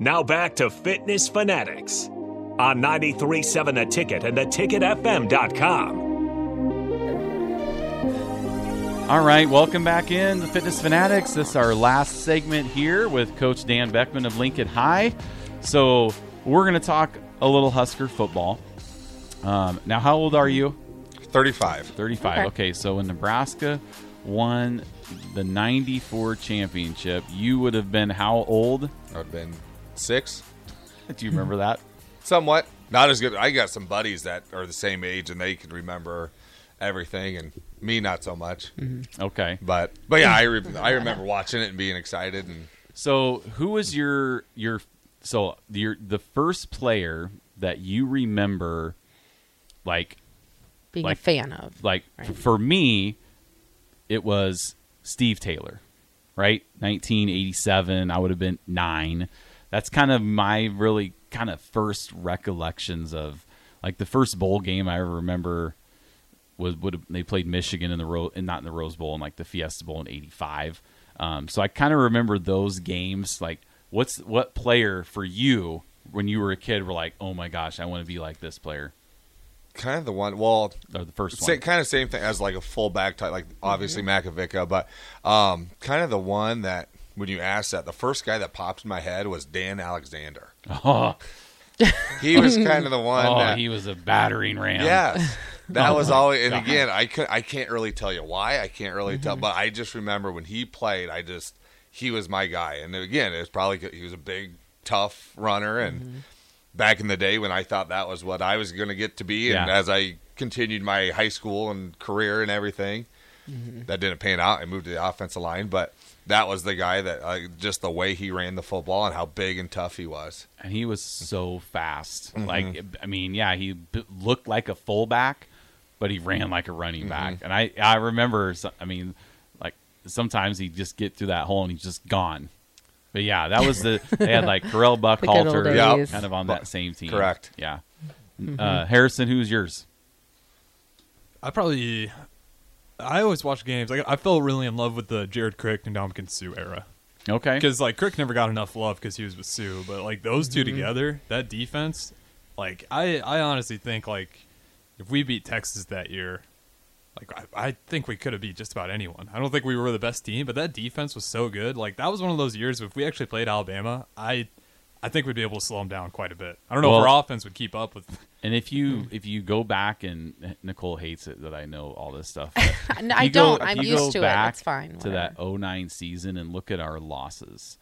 Now back to Fitness Fanatics on 937 The Ticket and theticketfm.com. All right, welcome back in the Fitness Fanatics. This is our last segment here with Coach Dan Beckman of Lincoln High. So we're going to talk a little Husker football. Um, now, how old are you? 35. 35. Okay. Okay, so when Nebraska won the 94 championship, you would have been how old? I would have been six. Do you remember that? Somewhat. Not as good. I got some buddies that are the same age and they can remember everything, and me not so much. Mm-hmm. Okay. But but yeah, I re- I remember watching it and being excited and So, who was your your so your the first player that you remember like Being Like- a fan of. like Right. for me it was Steve Taylor, right? 1987, I would have been 9. That's kind of my really kind of first recollections of like the first bowl game I ever remember was would they played Michigan in the Ro- and not in the Rose Bowl in like the Fiesta Bowl in '85. Um, so I kind of remember those games. Like, what's what player for you when you were a kid were like, oh my gosh, I want to be like this player kind of the one. Well, or the first sa- one? kind of same thing as like a fullback type, like obviously Makovicka, but um, kind of the one that when you asked that, the first guy that popped in my head was Dan Alexander. Oh, He was kind of the one. oh, that, he was a battering ram. Yes. That Oh was always, and God. again, I could, I can't really tell you why. I can't really Mm-hmm. tell, but I just remember when he played, I just he was my guy. And again, it was probably he was a big, tough runner, and Mm-hmm. back in the day when I thought that was what I was going to get to be, and Yeah. as I continued my high school and career and everything, Mm-hmm. that didn't pan out. I moved to the offensive line, but that was the guy that uh, just the way he ran the football and how big and tough he was. and he was so fast. Mm-hmm. Like, I mean, yeah, he b- looked like a fullback, but he ran like a running Mm-hmm. back. And I, I remember, I mean, like sometimes he'd just get through that hole and he's just gone. But yeah, that was the they had like Correll The good old Buckhalter, Yeah. kind of on that same team. Correct. Yeah. Mm-hmm. Uh, Harrison, who's yours? I probably I always watch games. Like I fell really in love with the Jared Crick and Ndamukong Suh era Okay. because like Crick never got enough love because he was with Suh, but like those two mm-hmm. together, that defense, like I I honestly think like if we beat Texas that year. Like I, I think we could have beat just about anyone. I don't think we were the best team, but that defense was so good. Like that was one of those years. If we actually played Alabama, I, I think we'd be able to slow them down quite a bit. I don't know if our offense would keep up with. And if you if you go back and Nicole hates it that I know all this stuff. No, I don't. if I'm used go to it. back It's fine. To that 09 season and look at our losses.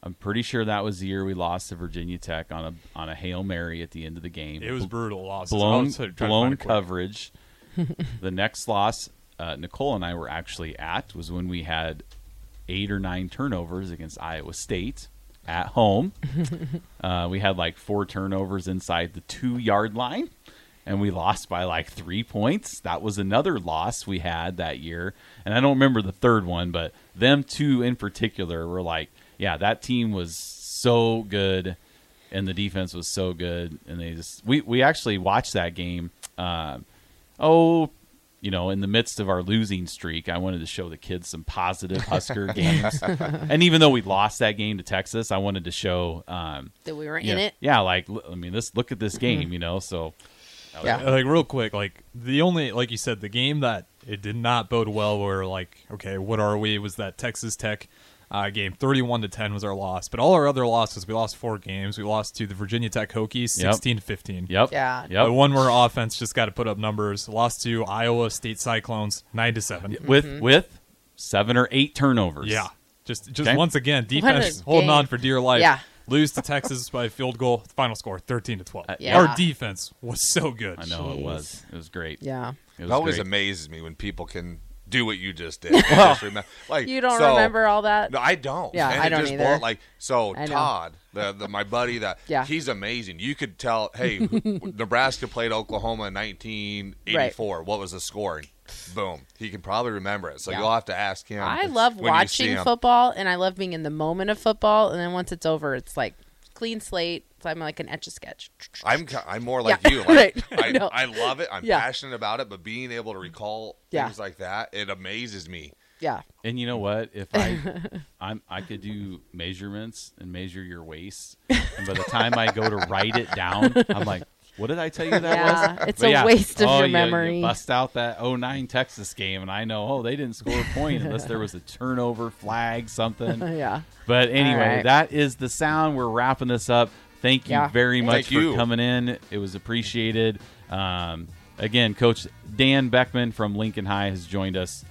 I'm pretty sure that was the year we lost to Virginia Tech on a on a hail mary at the end of the game. It was brutal losses. I blown was trying to find blown coverage. the next loss uh, Nicole and I were actually at was when we had eight or nine turnovers against Iowa State at home. uh, we had like four turnovers inside the two yard line, and we lost by like three points. That was another loss we had that year, and I don't remember the third one, but them two in particular were like, yeah, that team was so good, and the defense was so good, and they just we we actually watched that game. Uh, oh. You know, in the midst of our losing streak, I wanted to show the kids some positive Husker games. and even though we lost that game to Texas, I wanted to show um, That we were yeah, in it. Yeah, like I mean, this look at this game, you know. So that was- Yeah. like real quick, like the only like you said, the game that it did not bode well. Where like, okay, what are we? Was that Texas Tech uh, game? Thirty-one to ten was our loss, but all our other losses, we lost four games. We lost to the Virginia Tech Hokies, sixteen to fifteen. Yep. Yeah. Yep. The one where offense just got to put up numbers. Lost to Iowa State Cyclones, nine to seven. With with seven or eight turnovers. Yeah, just just Okay. once again, defense holding game. on for dear life. Yeah. Lose to Texas by a field goal. Final score thirteen to twelve. Uh, Yeah. Our defense was so good. I know it was. It was great. Yeah. It It always great. amazes me when people can do what you just did. Just remem- like You don't so- remember all that? No, I don't. Yeah, and I it don't just either. blow- like so, Todd, the, the my buddy, that Yeah. he's amazing. You could tell. Hey, Nebraska played Oklahoma in 1984. What was the score? Boom. He can probably remember it. So Yeah. you'll have to ask him. I love when you see watching football, and I love being in the moment of football. And then once it's over, it's like clean slate. So I'm like an etch a sketch. I'm I'm more like Yeah, you. Like, right. I I. I love it. I'm Yeah. passionate about it. But being able to recall Yeah. things like that, it amazes me. Yeah. And you know what? If I, I'm, I could do measurements and measure your waist, and by the time I go to write it down, I'm like, what did I tell you that Yeah, was? it's But a waste of oh, your you- memory. You bust out that 09 Texas game, and I know, oh, they didn't score a point unless there was a turnover, flag, something. yeah. But anyway, right. that is the sound. We're wrapping this up. Thank you Yeah. very much Thank for you. coming in. It was appreciated. Um, again, Coach Dan Beckman from Lincoln High has joined us.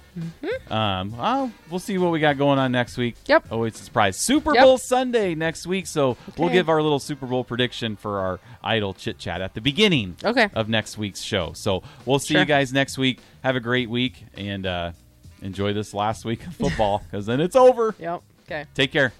Um, well, we'll see what we got going on next week. Mm-hmm. Yep. Oh, it's a surprise. Super Yep. Bowl Sunday next week. So we'll give our little Super Bowl prediction for our idle chit chat at the beginning Okay. of next week's show. So we'll see Sure. you guys next week. Have a great week and uh, enjoy this last week of football because then it's over. Yep. Okay. Take care.